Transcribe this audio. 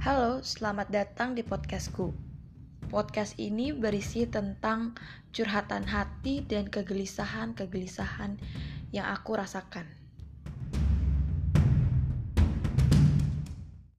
Halo, selamat datang di podcastku. Podcast ini berisi tentang curhatan hati dan kegelisahan-kegelisahan yang aku rasakan.